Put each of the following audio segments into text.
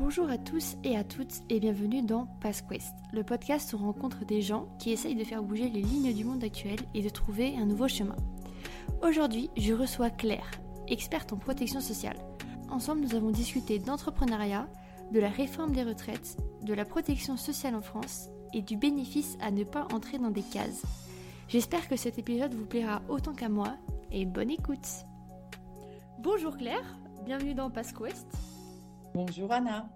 Bonjour à tous et à toutes et bienvenue dans PassQuest, le podcast où on rencontre des gens qui essayent de faire bouger les lignes du monde actuel et de trouver un nouveau chemin. Aujourd'hui, je reçois Claire, experte en protection sociale. Ensemble, nous avons discuté d'entrepreneuriat, de la réforme des retraites, de la protection sociale en France et du bénéfice à ne pas entrer dans des cases. J'espère que cet épisode vous plaira autant qu'à moi et bonne écoute. Bonjour Claire, bienvenue dans PassQuest. Bonjour Anna.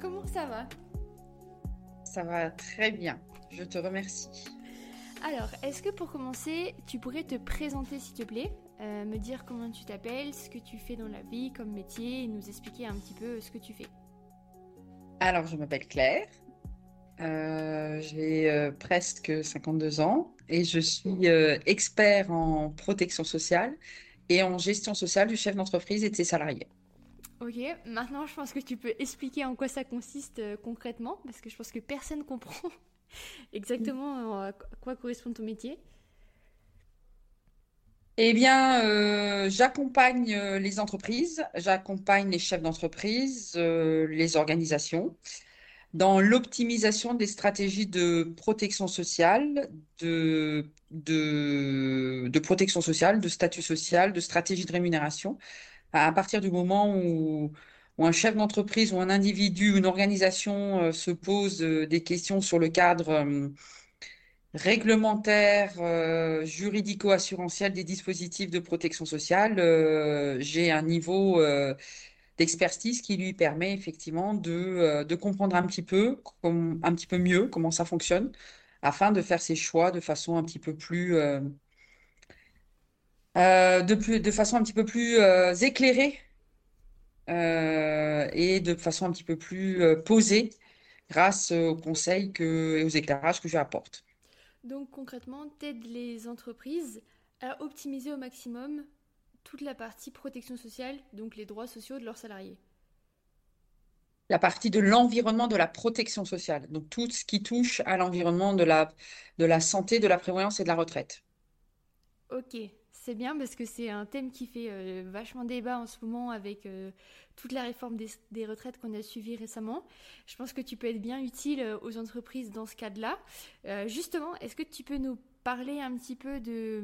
Comment ça va? Ça va très bien, je te remercie. Alors, est-ce que pour commencer, tu pourrais te présenter s'il te plaît, euh, me dire comment tu t'appelles, ce que tu fais dans la vie comme métier et nous expliquer un petit peu ce que tu fais Alors, je m'appelle Claire, euh, j'ai euh, presque 52 ans et je suis expert en protection sociale et en gestion sociale du chef d'entreprise et de ses salariés. Ok, maintenant je pense que tu peux expliquer en quoi ça consiste euh, concrètement, parce que je pense que personne comprend exactement euh, à quoi correspond ton métier. Eh bien, euh, j'accompagne les entreprises, j'accompagne les chefs d'entreprise, les organisations dans l'optimisation des stratégies de protection sociale, de, de, de protection sociale, de statut social, de stratégie de rémunération à partir du moment où, un chef d'entreprise ou un individu, une organisation euh, se pose euh, des questions sur le cadre euh, réglementaire, juridico-assurantiel des dispositifs de protection sociale, j'ai un niveau d'expertise qui lui permet effectivement de, comprendre un petit peu, un petit peu mieux comment ça fonctionne, afin de faire ses choix de façon un petit peu plus de, plus, de façon un petit peu plus euh, éclairée euh, et de façon un petit peu plus posée grâce aux conseils que, et aux éclairages que j'apporte. Donc concrètement, tu aides les entreprises à optimiser au maximum toute la partie protection sociale, donc les droits sociaux de leurs salariés. La partie de l'environnement de la protection sociale, donc tout ce qui touche à l'environnement de la, de la santé, de la prévoyance et de la retraite. Ok, c'est bien parce que c'est un thème qui fait euh, vachement débat en ce moment avec euh, toute la réforme des, retraites qu'on a suivie récemment. Je pense que tu peux être bien utile euh, aux entreprises dans ce cadre-là. justement, est-ce que tu peux nous parler un petit peu de,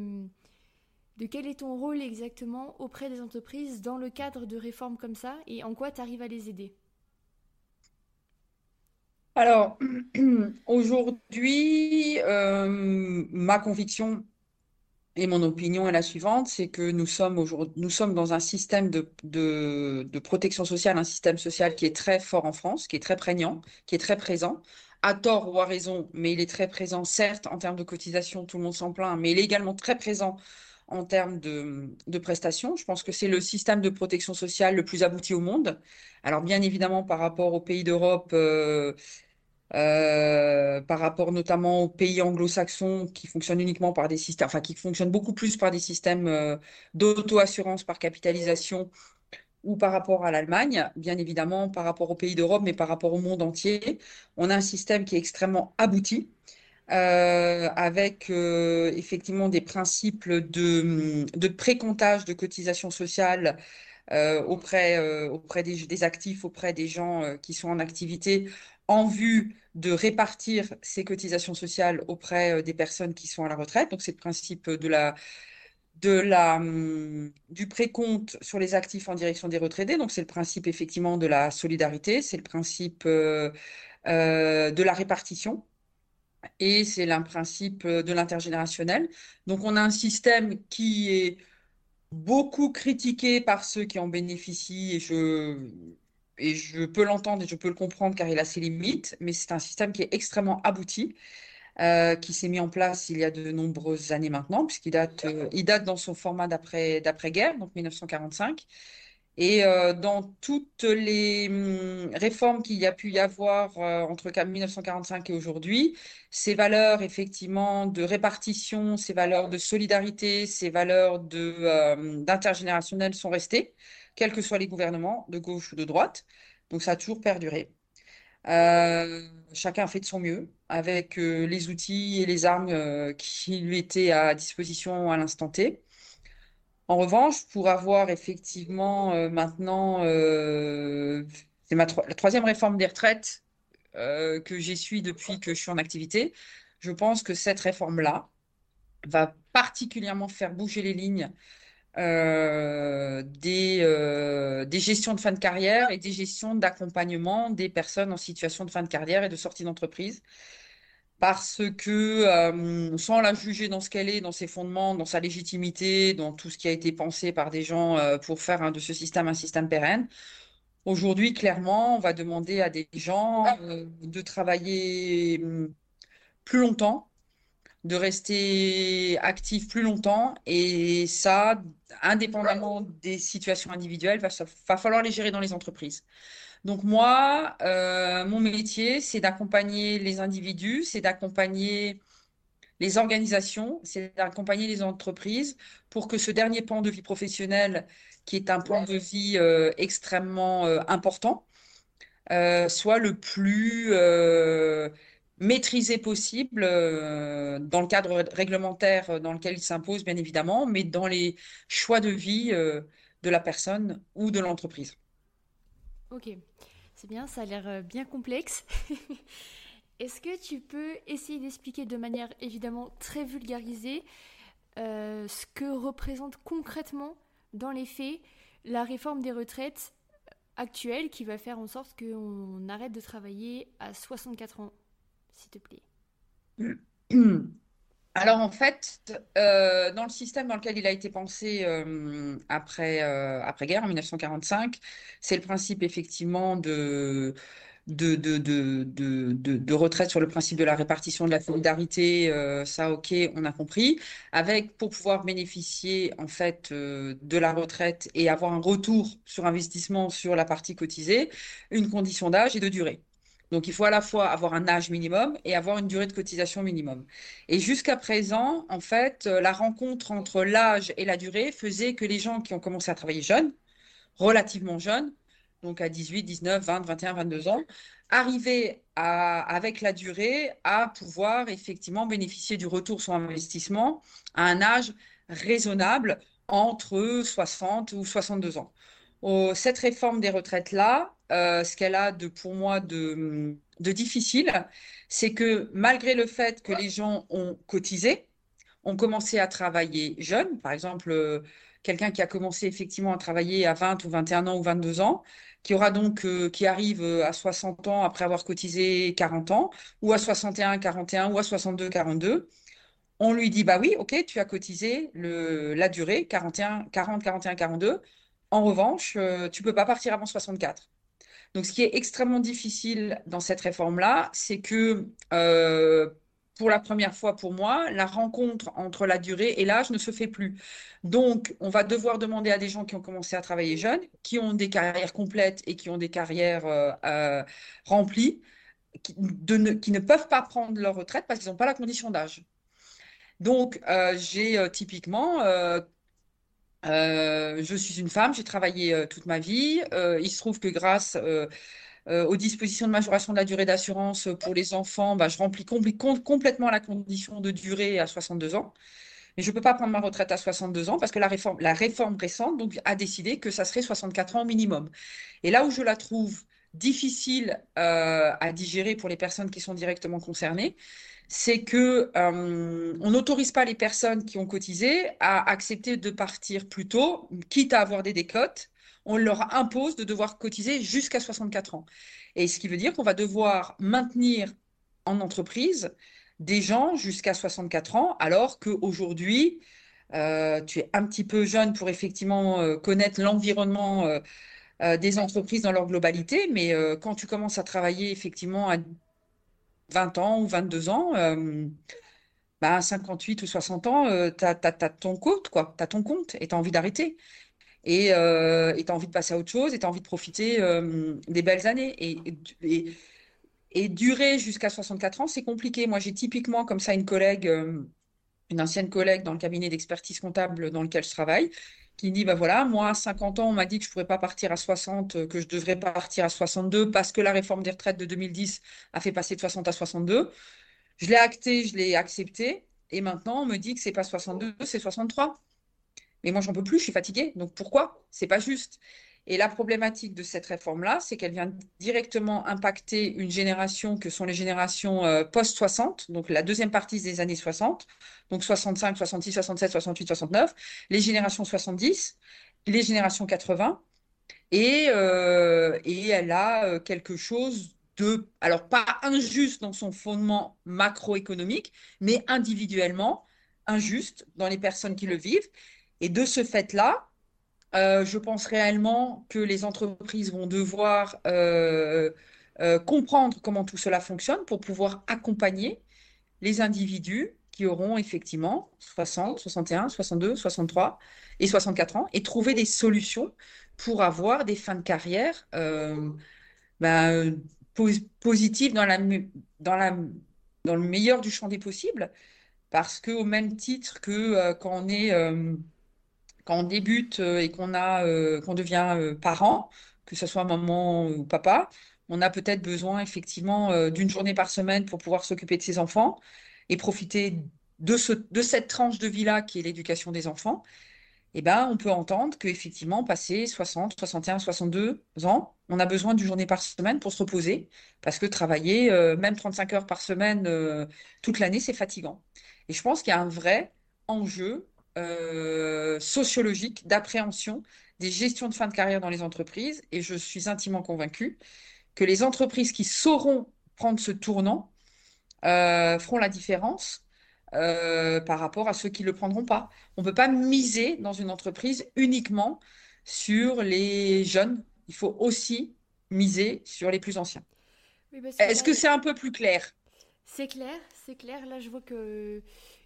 de quel est ton rôle exactement auprès des entreprises dans le cadre de réformes comme ça et en quoi tu arrives à les aider? Alors, aujourd'hui, ma conviction, et mon opinion est la suivante, c'est que nous sommes aujourd'hui, nous sommes dans un système de, de, protection sociale, un système social qui est très fort en France, qui est très prégnant, qui est très présent, à tort ou à raison, mais il est très présent, certes, en termes de cotisation, tout le monde s'en plaint, mais il est également très présent en termes de, de prestations. Je pense que c'est le système de protection sociale le plus abouti au monde. Alors, bien évidemment, par rapport aux pays d'Europe, euh, euh, par rapport notamment aux pays anglo-saxons qui fonctionnent uniquement par des systèmes, qui fonctionnent beaucoup plus par des systèmes euh, d'auto-assurance par capitalisation ou par rapport à l'Allemagne, bien évidemment par rapport aux pays d'Europe, mais par rapport au monde entier. On a un système qui est extrêmement abouti. Euh, avec effectivement des principes de, précomptage de cotisations sociales auprès, des, actifs, auprès des gens qui sont en activité, en vue de répartir ces cotisations sociales auprès euh, des personnes qui sont à la retraite. Donc, c'est le principe de la, hum, du précompte sur les actifs en direction des retraités. Donc, c'est le principe effectivement de la solidarité, c'est le principe euh, euh, de la répartition et c'est le principe de l'intergénérationnel. Donc, on a un système qui est beaucoup critiqué par ceux qui en bénéficient et je et je peux l'entendre et je peux le comprendre car il a ses limites, mais c'est un système qui est extrêmement abouti, euh, qui s'est mis en place il y a de nombreuses années maintenant, puisqu'il date, euh, date dans son format d'après-guerre, donc 1945. Et euh, dans toutes les hum, réformes qu'il y a pu y avoir entre 1945 et aujourd'hui, ces valeurs effectivement de répartition, ces valeurs de solidarité, ces valeurs d'intergénérationnel sont restées quels que soient les gouvernements, de gauche ou de droite. Donc ça a toujours perduré. Euh, chacun a fait de son mieux avec euh, les outils et les armes euh, qui lui étaient à disposition à l'instant T. En revanche, pour avoir effectivement maintenant c'est ma la troisième réforme des retraites euh, que j'essuie depuis que je suis en activité. Je pense que cette réforme-là va particulièrement faire bouger les lignes euh, des, euh, des gestions de fin de carrière et des gestions d'accompagnement des personnes en situation de fin de carrière et de sortie d'entreprise. Parce que, euh, sans la juger dans ce qu'elle est, dans ses fondements, dans sa légitimité, dans tout ce qui a été pensé par des gens pour faire de ce système un système pérenne, aujourd'hui, clairement, on va demander à des gens de travailler hum, plus longtemps de rester actif plus longtemps. Et ça, indépendamment des situations individuelles, va, va falloir les gérer dans les entreprises. Donc moi, euh, mon métier, c'est d'accompagner les individus, c'est d'accompagner les organisations, c'est d'accompagner les entreprises pour que ce dernier pan de vie professionnelle, qui est un pan de vie euh, extrêmement euh, important, soit le plus maîtrisé possible euh, dans le cadre réglementaire dans lequel il s'impose, bien évidemment, mais dans les choix de vie euh, de la personne ou de l'entreprise. Ok, c'est bien, ça a l'air euh, bien complexe. Est-ce que tu peux essayer d'expliquer de manière évidemment très vulgarisée ce que représente concrètement, dans les faits, la réforme des retraites actuelle qui va faire en sorte qu'on arrête de travailler à 64 ans? Alors en fait, euh, dans le système dans lequel il a été pensé euh, après, euh, après-guerre, en 1945, c'est le principe effectivement de, de, de, retraite sur le principe de la répartition de la solidarité. ça, ok, on a compris. Avec, pour pouvoir bénéficier en fait de la retraite et avoir un retour sur investissement sur la partie cotisée, une condition d'âge et de durée. Donc, il faut à la fois avoir un âge minimum et avoir une durée de cotisation minimum. Et jusqu'à présent, en fait, euh, la rencontre entre l'âge et la durée faisait que les gens qui ont commencé à travailler jeunes, relativement jeunes, donc à 18, 19, 20, 21, 22 ans, arrivaient à, avec la durée à pouvoir effectivement bénéficier du retour sur investissement à un âge raisonnable entre 60 ou 62 ans. cette réforme des retraites-là, euh, ce qu'elle a pour moi de, difficile, c'est que malgré le fait que les gens ont cotisé, ont commencé à travailler jeunes, par exemple, euh, quelqu'un qui a commencé effectivement à travailler à 20 ou 21 ans ou 22 ans, qui aura donc, euh, qui arrive à 60 ans après avoir cotisé 40 ans, ou à 61, 41, ou à 62, 42, on lui dit, bah oui, ok, tu as cotisé la durée, 41, 40, 41, 42. En revanche, tu peux pas partir avant 64. Donc, ce qui est extrêmement difficile dans cette réforme-là, c'est que euh, pour la première fois pour moi, la rencontre entre la durée et l'âge ne se fait plus. Donc, on va devoir demander à des gens qui ont commencé à travailler jeunes, qui ont des carrières complètes et qui ont des carrières euh, euh, remplies, qui, ne, qui, ne, peuvent pas prendre leur retraite parce qu'ils n'ont pas la condition d'âge. Donc, j'ai typiquement euh, je suis une femme, j'ai travaillé euh, toute ma vie. Euh, il se trouve que grâce aux dispositions de majoration de la durée d'assurance pour les enfants, bah, je remplis complètement la condition de durée à 62 ans. Mais je ne peux pas prendre ma retraite à 62 ans parce que la réforme, la réforme récente donc, a décidé que ça serait 64 ans minimum. Et là où je la trouve difficile à digérer pour les personnes qui sont directement concernées, c'est que euh, on n'autorise pas les personnes qui ont cotisé à accepter de partir plus tôt, quitte à avoir des décotes. On leur impose de devoir cotiser jusqu'à 64 ans. Et ce qui veut dire qu'on va devoir maintenir en entreprise des gens jusqu'à 64 ans, alors qu'aujourd'hui, euh, tu es un petit peu jeune pour effectivement euh, connaître l'environnement des entreprises dans leur globalité, mais quand tu commences à travailler effectivement à 20 ans ou 22 ans, euh, bah, 58 ou 60 ans, euh, tu as, ton compte, quoi. Tu as ton compte et tu as envie d'arrêter. Et euh, tu as envie de passer à autre chose et tu as envie de profiter euh, des belles années. Et, et, et durer jusqu'à 64 ans, c'est compliqué. Moi, j'ai typiquement comme ça une collègue, une ancienne collègue dans le cabinet d'expertise comptable dans lequel je travaille, qui dit, bah voilà, moi, à 50 ans, on m'a dit que je ne pourrais pas partir à 60, que je devrais partir à 62 parce que la réforme des retraites de 2010 a fait passer de 60 à 62. Je l'ai acté, je l'ai accepté. Et maintenant, on me dit que c'est pas 62, c'est 63. Mais moi, j'en peux plus, je suis fatiguée. Donc pourquoi? C'est pas juste. Et la problématique de cette réforme-là, c'est qu'elle vient directement impacter une génération que sont les générations euh, post-60, donc la deuxième partie des années 60, donc 65, 66, 67, 68, 69, les générations 70, les générations 80. Et, euh, et elle a euh, quelque chose de, alors pas injuste dans son fondement macroéconomique, mais individuellement injuste dans les personnes qui le vivent. Et de ce fait-là, euh, je pense réellement que les entreprises vont devoir euh, euh, comprendre comment tout cela fonctionne pour pouvoir accompagner les individus qui auront effectivement 60, 61, 62, 63 et 64 ans et trouver des solutions pour avoir des fins de carrière ben, positives dans, le meilleur du champ des possibles. Parce qu'au même titre que quand on est quand on débute euh, et qu'on a, euh, qu'on devient euh, parent, que ce soit maman ou papa, on a peut-être besoin effectivement d'une journée par semaine pour pouvoir s'occuper de ses enfants et profiter de, ce, de cette tranche de vie-là qui est l'éducation des enfants. Eh ben, on peut entendre qu'effectivement, passer 60, 61, 62 ans, on a besoin d'une journée par semaine pour se reposer, parce que travailler même 35 heures par semaine toute l'année, c'est fatigant. Et je pense qu'il y a un vrai enjeu euh, sociologique d'appréhension des gestions de fin de carrière dans les entreprises. Et je suis intimement convaincue que les entreprises qui sauront prendre ce tournant euh, feront la différence euh, par rapport à ceux qui ne le prendront pas. On ne peut pas miser dans une entreprise uniquement sur les jeunes. Il faut aussi miser sur les plus anciens. Est-ce que c'est un peu plus clair? C'est clair, c'est clair. Là, je vois que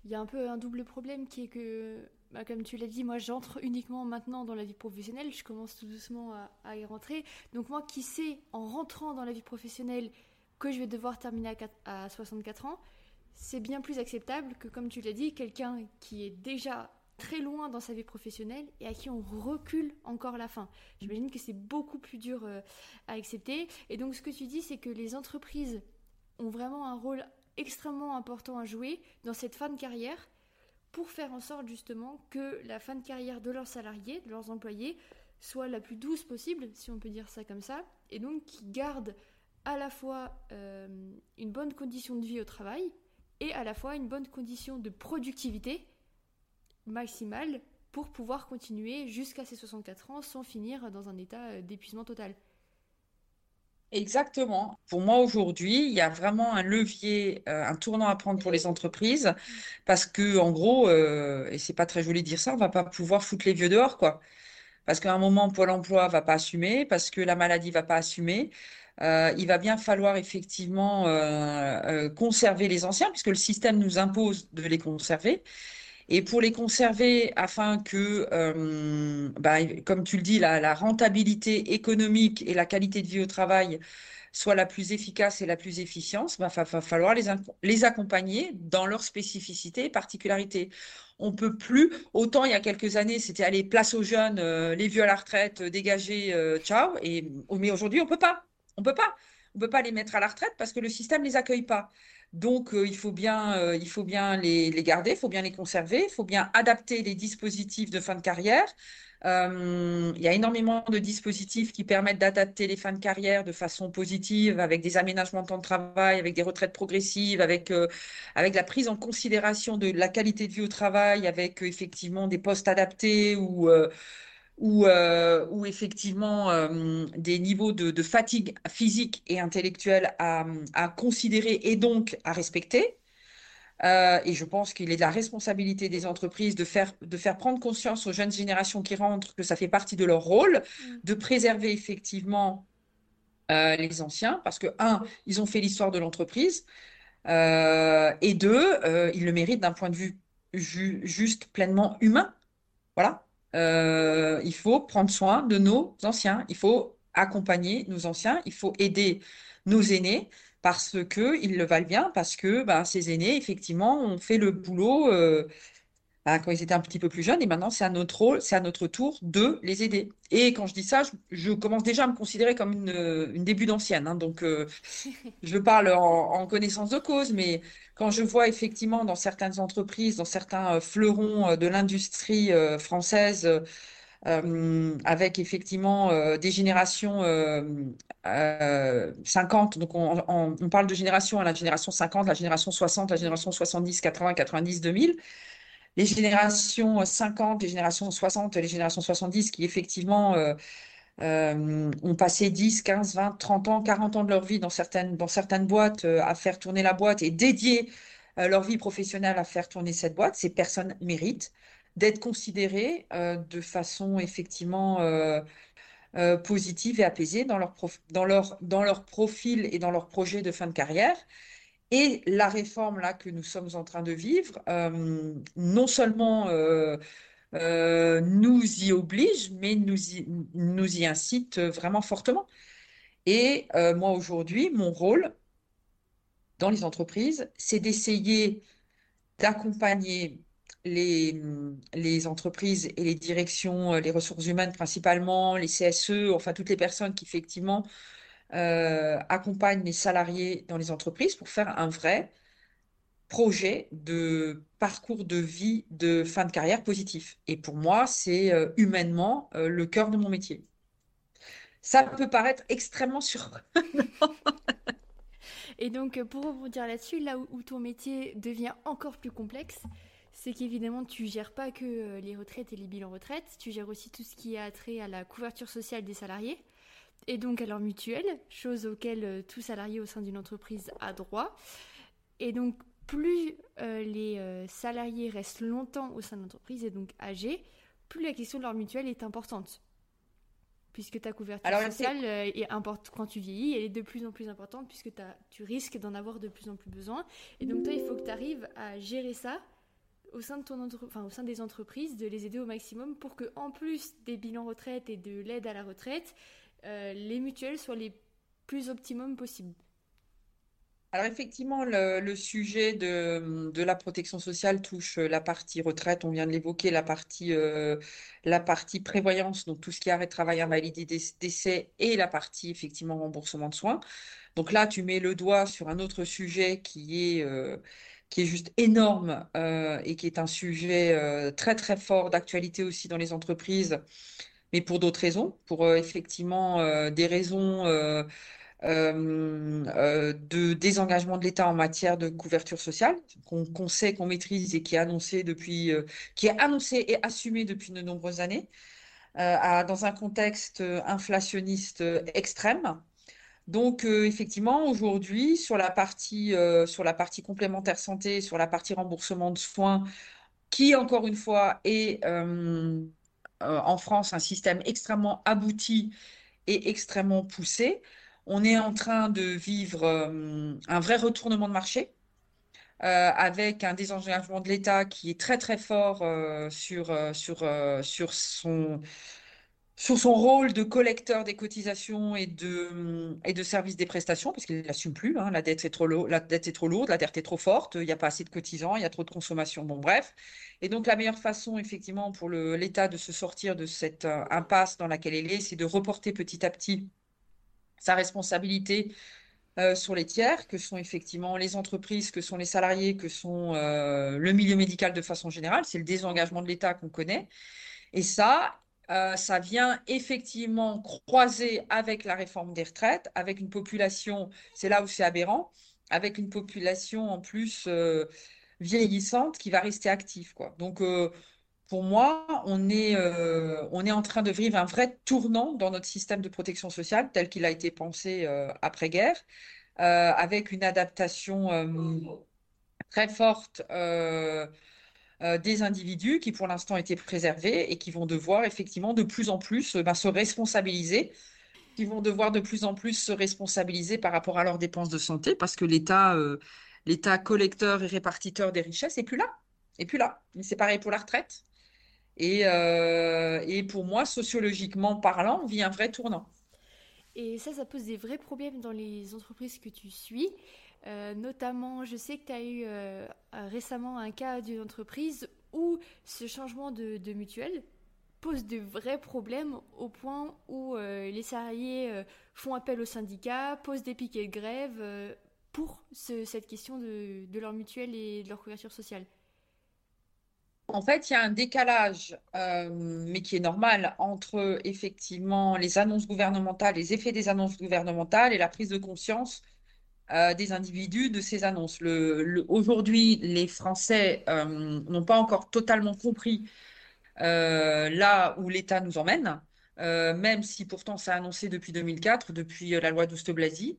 il y a un peu un double problème qui est que, bah, comme tu l'as dit, moi j'entre uniquement maintenant dans la vie professionnelle, je commence tout doucement à, y rentrer. Donc moi qui sais, en rentrant dans la vie professionnelle, que je vais devoir terminer à, 64 ans, c'est bien plus acceptable que, comme tu l'as dit, quelqu'un qui est déjà très loin dans sa vie professionnelle et à qui on recule encore la fin. J'imagine que c'est beaucoup plus dur euh, à accepter. Et donc ce que tu dis, c'est que les entreprises ont vraiment un rôle extrêmement important à jouer dans cette fin de carrière pour faire en sorte justement que la fin de carrière de leurs salariés, de leurs employés, soit la plus douce possible, si on peut dire ça comme ça, et donc qui gardent à la fois euh, une bonne condition de vie au travail et à la fois une bonne condition de productivité maximale pour pouvoir continuer jusqu'à ses 64 ans sans finir dans un état euh, d'épuisement total. Exactement. Pour moi, aujourd'hui, il y a vraiment un levier, euh, un tournant à prendre pour les entreprises parce que, en gros, euh, et c'est pas très joli de dire ça, on va pas pouvoir foutre les vieux dehors, quoi. Parce qu'à un moment, Pôle emploi va pas assumer, parce que la maladie va pas assumer. Euh, il va bien falloir effectivement conserver les anciens, puisque le système nous impose de les conserver. Et pour les conserver afin que, euh, bah, comme tu le dis, la, rentabilité économique et la qualité de vie au travail soient la plus efficace et la plus efficiente, il bah, va, falloir les, accompagner dans leur spécificité et particularité. On peut plus, autant il y a quelques années, c'était aller place aux jeunes, euh, les vieux à la retraite, euh, dégager, ciao. Et, mais aujourd'hui, on peut pas. On peut pas. On peut pas les mettre à la retraite parce que le système les accueille pas. Donc, euh, il faut bien, euh, les, garder, il faut bien les conserver, il faut bien adapter les dispositifs de fin de carrière. Euh, il y a énormément de dispositifs qui permettent d'adapter les fins de carrière de façon positive, avec des aménagements de temps de travail, avec des retraites progressives, avec, avec la prise en considération de la qualité de vie au travail, avec effectivement des postes adaptés ou où, euh, effectivement euh, des niveaux de, fatigue physique et intellectuelle à, considérer et donc à respecter. Euh, et je pense qu'il est de la responsabilité des entreprises de faire, de faire prendre conscience aux jeunes générations qui rentrent que ça fait partie de leur rôle, mm. de préserver effectivement les anciens, parce que, un, ils ont fait l'histoire de l'entreprise, et deux, ils le méritent d'un point de vue juste pleinement humain. Voilà. Euh, il faut prendre soin de nos anciens, il faut accompagner nos anciens, il faut aider nos aînés parce qu'ils le valent bien, parce que ben, ces aînés, effectivement, ont fait le boulot euh, ben, quand ils étaient un petit peu plus jeunes, et maintenant c'est à notre rôle, c'est à notre tour de les aider. Et quand je dis ça, je, commence déjà à me considérer comme une, début d'ancienne. Hein. donc, euh, je parle en, connaissance de cause, mais quand je vois effectivement dans certaines entreprises, dans certains euh, fleurons euh, de l'industrie française, avec effectivement des générations 50. Donc, on, on, parle de génération, la génération 50, la génération 60, la génération 70, 80, 90, 2000 les générations 50, les générations 60, les générations 70 qui effectivement euh, euh, ont passé 10, 15, 20, 30 ans, 40 ans de leur vie dans certaines, boîtes euh, à faire tourner la boîte et dédier leur vie professionnelle à faire tourner cette boîte, ces personnes méritent d'être considérées de façon effectivement positive et apaisée dans leur profil et dans leur projet de fin de carrière. Et la réforme là que nous sommes en train de vivre, euh, non seulement euh, euh, nous y oblige, mais nous y, nous incite vraiment fortement. Et moi aujourd'hui, mon rôle dans les entreprises, c'est d'essayer d'accompagner les, les, entreprises et les directions, les ressources humaines principalement, les CSE, enfin toutes les personnes qui effectivement euh, accompagne les salariés dans les entreprises pour faire un vrai projet de parcours de vie de fin de carrière positif. Et pour moi, c'est euh, humainement euh, le cœur de mon métier. Ça peut paraître extrêmement surprenant. Et donc, pour rebondir là-dessus, là où, ton métier devient encore plus complexe, c'est qu'évidemment, tu gères pas que les retraites et les bilans retraite, tu gères aussi tout ce qui a trait à la couverture sociale des salariés et donc à leur mutuelle, chose auquel euh, tout salarié au sein d'une entreprise a droit. Et donc plus euh, les euh, salariés restent longtemps au sein de l'entreprise et donc âgés, plus la question de leur mutuelle est importante. Puisque ta couverture sociale est importante quand tu vieillis, elle est de plus en plus importante puisque tu risques d'en avoir de plus en plus besoin. Et donc toi, il faut que tu arrives à gérer ça au sein, de ton enfin, au sein des entreprises, de les aider au maximum pour que, en plus des bilans retraite et de l'aide à la retraite, euh, les mutuelles soient les plus optimum possibles. Alors effectivement, le, sujet de, la protection sociale touche la partie retraite, on vient de l'évoquer, la partie, euh, la partie prévoyance, donc tout ce qui est arrêt de travail invalidé, décès, et la partie effectivement remboursement de soins. Donc là, tu mets le doigt sur un autre sujet qui est, euh, qui est juste énorme et qui est un sujet très très fort d'actualité aussi dans les entreprises mais pour d'autres raisons, pour euh, effectivement euh, des raisons euh, de désengagement de l'État en matière de couverture sociale, qu'on sait, qu'on maîtrise et qui est annoncé depuis, qui est annoncé et assumé depuis de nombreuses années, dans un contexte inflationniste extrême. Donc effectivement, aujourd'hui, sur la partie sur la partie complémentaire santé, sur la partie remboursement de soins, qui encore une fois est en France un système extrêmement abouti et extrêmement poussé. On est en train de vivre euh, un vrai retournement de marché. Euh, avec un désengagement de l'État qui est très très fort sur, sur, sur son, sur son rôle de collecteur des cotisations et de, et de service des prestations, parce qu'il n'assume plus, hein, la, dette est trop la dette est trop lourde, la dette est trop forte, il n'y a pas assez de cotisants, il y a trop de consommation, bon bref. Et donc la meilleure façon, effectivement, pour l'État de se sortir de cette euh, impasse dans laquelle il est, c'est de reporter petit à petit sa responsabilité euh, sur les tiers, que sont effectivement les entreprises, que sont les salariés, que sont euh, le milieu médical de façon générale. C'est le désengagement de l'État qu'on connaît. Et ça, euh, ça vient effectivement croiser avec la réforme des retraites, avec une population, c'est là où c'est aberrant, avec une population en plus euh, vieillissante qui va rester active. Donc, euh, pour moi, on est, on est en train de vivre un vrai tournant dans notre système de protection sociale tel qu'il a été pensé après-guerre, avec une adaptation très forte euh, des individus qui pour l'instant étaient préservés et qui vont devoir effectivement de plus en plus euh, ben, se responsabiliser, qui vont devoir de plus en plus se responsabiliser par rapport à leurs dépenses de santé parce que l'État, euh, l'État collecteur et répartiteur des richesses n'est plus là, est plus là. c'est pareil pour la retraite. Et, et pour moi, sociologiquement parlant, on vit un vrai tournant. Et ça, ça pose des vrais problèmes dans les entreprises que tu suis. Euh, notamment, je sais que tu as eu euh, récemment un cas d'une entreprise où ce changement de, mutuelle pose de vrais problèmes au point où euh, les salariés font appel au syndicat, posent des piquets de grève pour cette question de, leur mutuelle et de leur couverture sociale. En fait, il y a un décalage, euh, mais qui est normal, entre effectivement les annonces gouvernementales, les effets des annonces gouvernementales et la prise de conscience euh, des individus de ces annonces. Aujourd'hui, les Français euh, n'ont pas encore totalement compris là où l'État nous emmène, même si pourtant ça a annoncé depuis 2004, depuis la loi d'Ouste-Blazy.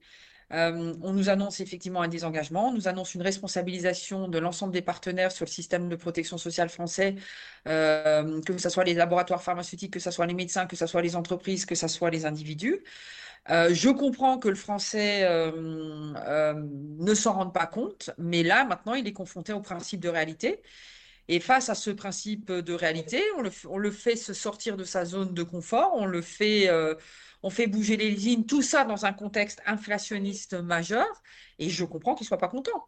Euh, on nous annonce effectivement un désengagement, on nous annonce une responsabilisation de l'ensemble des partenaires sur le système de protection sociale français, euh, que ce soit les laboratoires pharmaceutiques, que ce soit les médecins, que ce soit les entreprises, que ce soit les individus. Euh, je comprends que le français ne s'en rende pas compte, mais là, maintenant, il est confronté au principe de réalité. Et face à ce principe de réalité, on le, fait se sortir de sa zone de confort, on le fait bouger les lignes, tout ça dans un contexte inflationniste majeur, et je comprends qu'ils ne soient pas contents.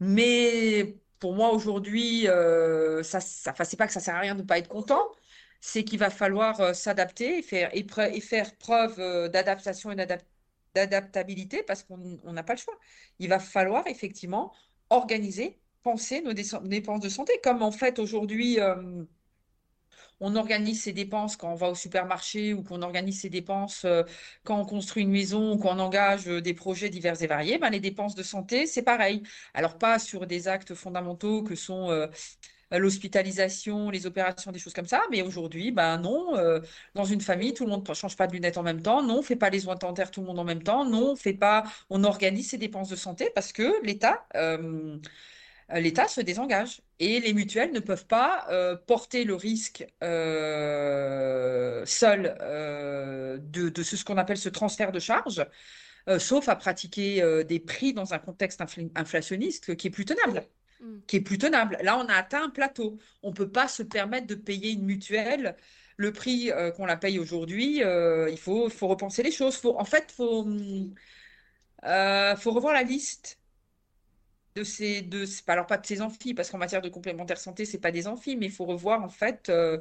Mais pour moi, aujourd'hui, euh, ça, ça c'est pas que ça sert à rien de ne pas être content, c'est qu'il va falloir euh, s'adapter et faire, et, faire preuve euh, d'adaptation et d'adaptabilité parce qu'on n'a pas le choix. Il va falloir effectivement organiser, penser nos dépenses de santé, comme en fait aujourd'hui on organise ses dépenses quand on va au supermarché ou qu'on organise ses dépenses euh, quand on construit une maison ou qu'on engage euh, des projets divers et variés, ben, les dépenses de santé, c'est pareil. Alors pas sur des actes fondamentaux que sont euh, l'hospitalisation, les opérations, des choses comme ça, mais aujourd'hui, ben non, dans une famille, tout le monde ne change pas de lunettes en même temps, non, on fait pas les soins dentaires tout le monde en même temps, non, on fait pas, on organise ses dépenses de santé parce que l'État euh, l'État se désengage. Et les mutuelles ne peuvent pas euh, porter le risque euh, seul de, ce, qu'on appelle ce transfert de charge, sauf à pratiquer des prix dans un contexte inflationniste qui est plus tenable. Mm. Qui est plus tenable. Là, on a atteint un plateau. On ne peut pas se permettre de payer une mutuelle le prix qu'on la paye aujourd'hui. il faut, faut repenser les choses. Faut, en fait, il faut, faut revoir la liste de ces deux, alors pas de ces amphis, parce qu'en matière de complémentaire santé, c'est pas des amphis, mais il faut revoir en fait euh,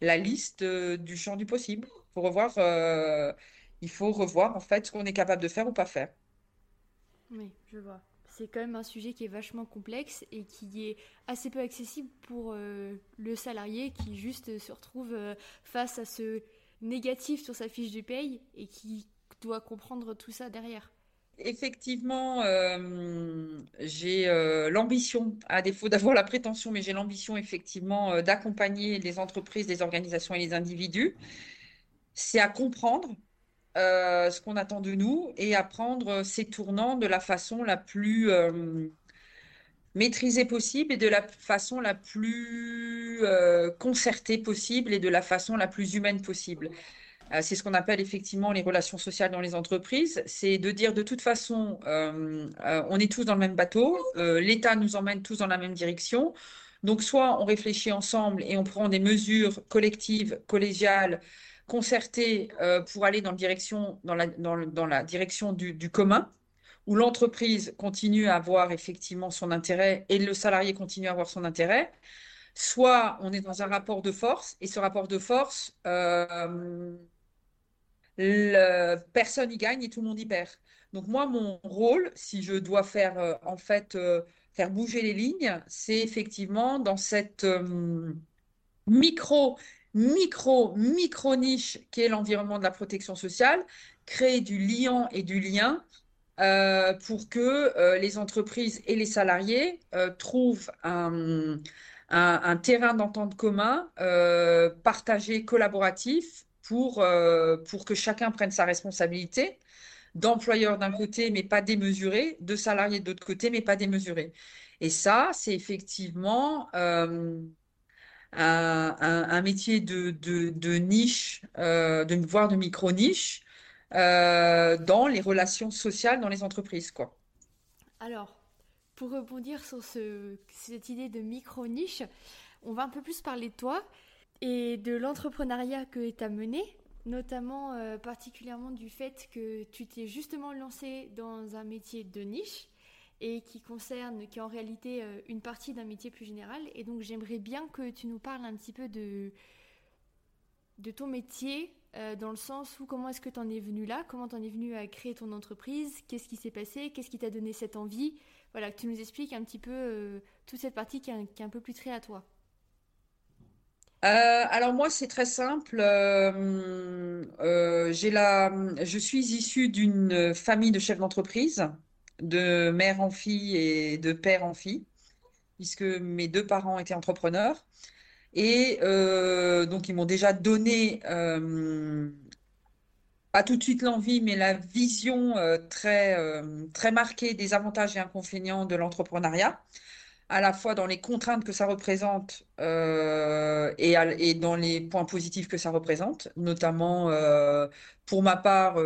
la liste euh, du champ du possible. Faut revoir, euh, il faut revoir en fait ce qu'on est capable de faire ou pas faire. Oui, je vois. C'est quand même un sujet qui est vachement complexe et qui est assez peu accessible pour le salarié qui juste se retrouve face à ce négatif sur sa fiche de paye et qui doit comprendre tout ça derrière effectivement, euh, j'ai euh, l'ambition, à défaut d'avoir la prétention, mais j'ai l'ambition effectivement euh, d'accompagner les entreprises, les organisations et les individus. C'est à comprendre ce qu'on attend de nous et à prendre ces tournants de la façon la plus maîtrisée possible et de la façon la plus concertée possible et de la façon la plus humaine possible. Euh, c'est ce qu'on appelle effectivement les relations sociales dans les entreprises. C'est de dire de toute façon, euh, euh, on est tous dans le même bateau, l'État nous emmène tous dans la même direction. Donc, soit on réfléchit ensemble et on prend des mesures collectives, collégiales, concertées pour aller dans, la, direction du, commun, où l'entreprise continue à avoir effectivement son intérêt et le salarié continue à avoir son intérêt. Soit on est dans un rapport de force et ce rapport de force le, personne y gagne et tout le monde y perd. Donc moi, mon rôle, si je dois faire euh, en fait euh, faire bouger les lignes, c'est effectivement dans cette euh, micro, micro, micro niche qui est l'environnement de la protection sociale, créer du lien et du lien pour que les entreprises et les salariés trouvent un, terrain d'entente commun, partagé, collaboratif, pour, euh, pour que chacun prenne sa responsabilité, d'employeur d'un côté, mais pas démesuré, de salarié de l'autre côté, mais pas démesuré. Et ça, c'est effectivement euh, un, métier de, de, niche, euh, de, voire de micro-niche, dans les relations sociales dans les entreprises. Quoi. Alors, pour rebondir sur ce, cette idée de micro-niche, on va un peu plus parler de toi et de l'entrepreneuriat que tu as mené, notamment euh, particulièrement du fait que tu t'es justement lancé dans un métier de niche et qui concerne, qui est en réalité euh, une partie d'un métier plus général. Et donc j'aimerais bien que tu nous parles un petit peu de, de ton métier, euh, dans le sens où comment est-ce que tu en es venu là, comment tu en es venu à créer ton entreprise, qu'est-ce qui s'est passé, qu'est-ce qui t'a donné cette envie? Voilà, que tu nous expliques un petit peu toute cette partie qui est, un, peu plus très à toi. Euh, alors moi, c'est très simple. Euh, euh, la, je suis issue d'une famille de chefs d'entreprise, de mère en fille et de père en fille, puisque mes deux parents étaient entrepreneurs. Et donc, ils m'ont déjà donné, pas tout de suite l'envie, mais la vision très, très marquée des avantages et inconvénients de l'entrepreneuriat à la fois dans les contraintes que ça représente euh, et, dans les points positifs que ça représente, notamment euh, pour ma part,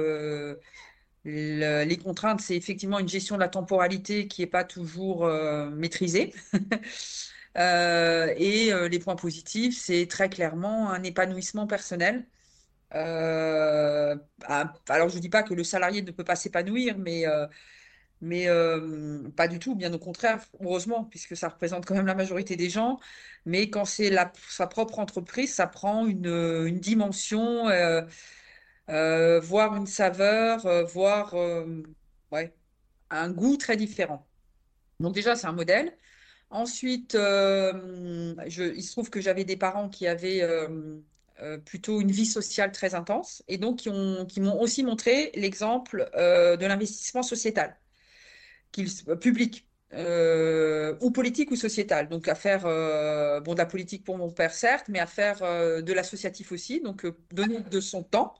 euh, les contraintes, c'est effectivement une gestion de la temporalité qui n'est pas toujours maîtrisée. et les points positifs, c'est très clairement un épanouissement personnel. alors, je ne dis pas que le salarié ne peut pas s'épanouir, mais mais euh, pas du tout, bien au contraire, heureusement, puisque ça représente quand même la majorité des gens. Mais quand c'est sa propre entreprise, ça prend une, dimension, euh, euh, voire une saveur, voire ouais, un goût très différent. Donc déjà, c'est un modèle. Ensuite, je, il se trouve que j'avais des parents qui avaient plutôt une vie sociale très intense et donc qui m'ont aussi montré l'exemple de l'investissement sociétal public euh, ou politique ou sociétal. Donc à faire euh, bon de la politique pour mon père certes, mais à faire euh, de l'associatif aussi. Donc donner de son temps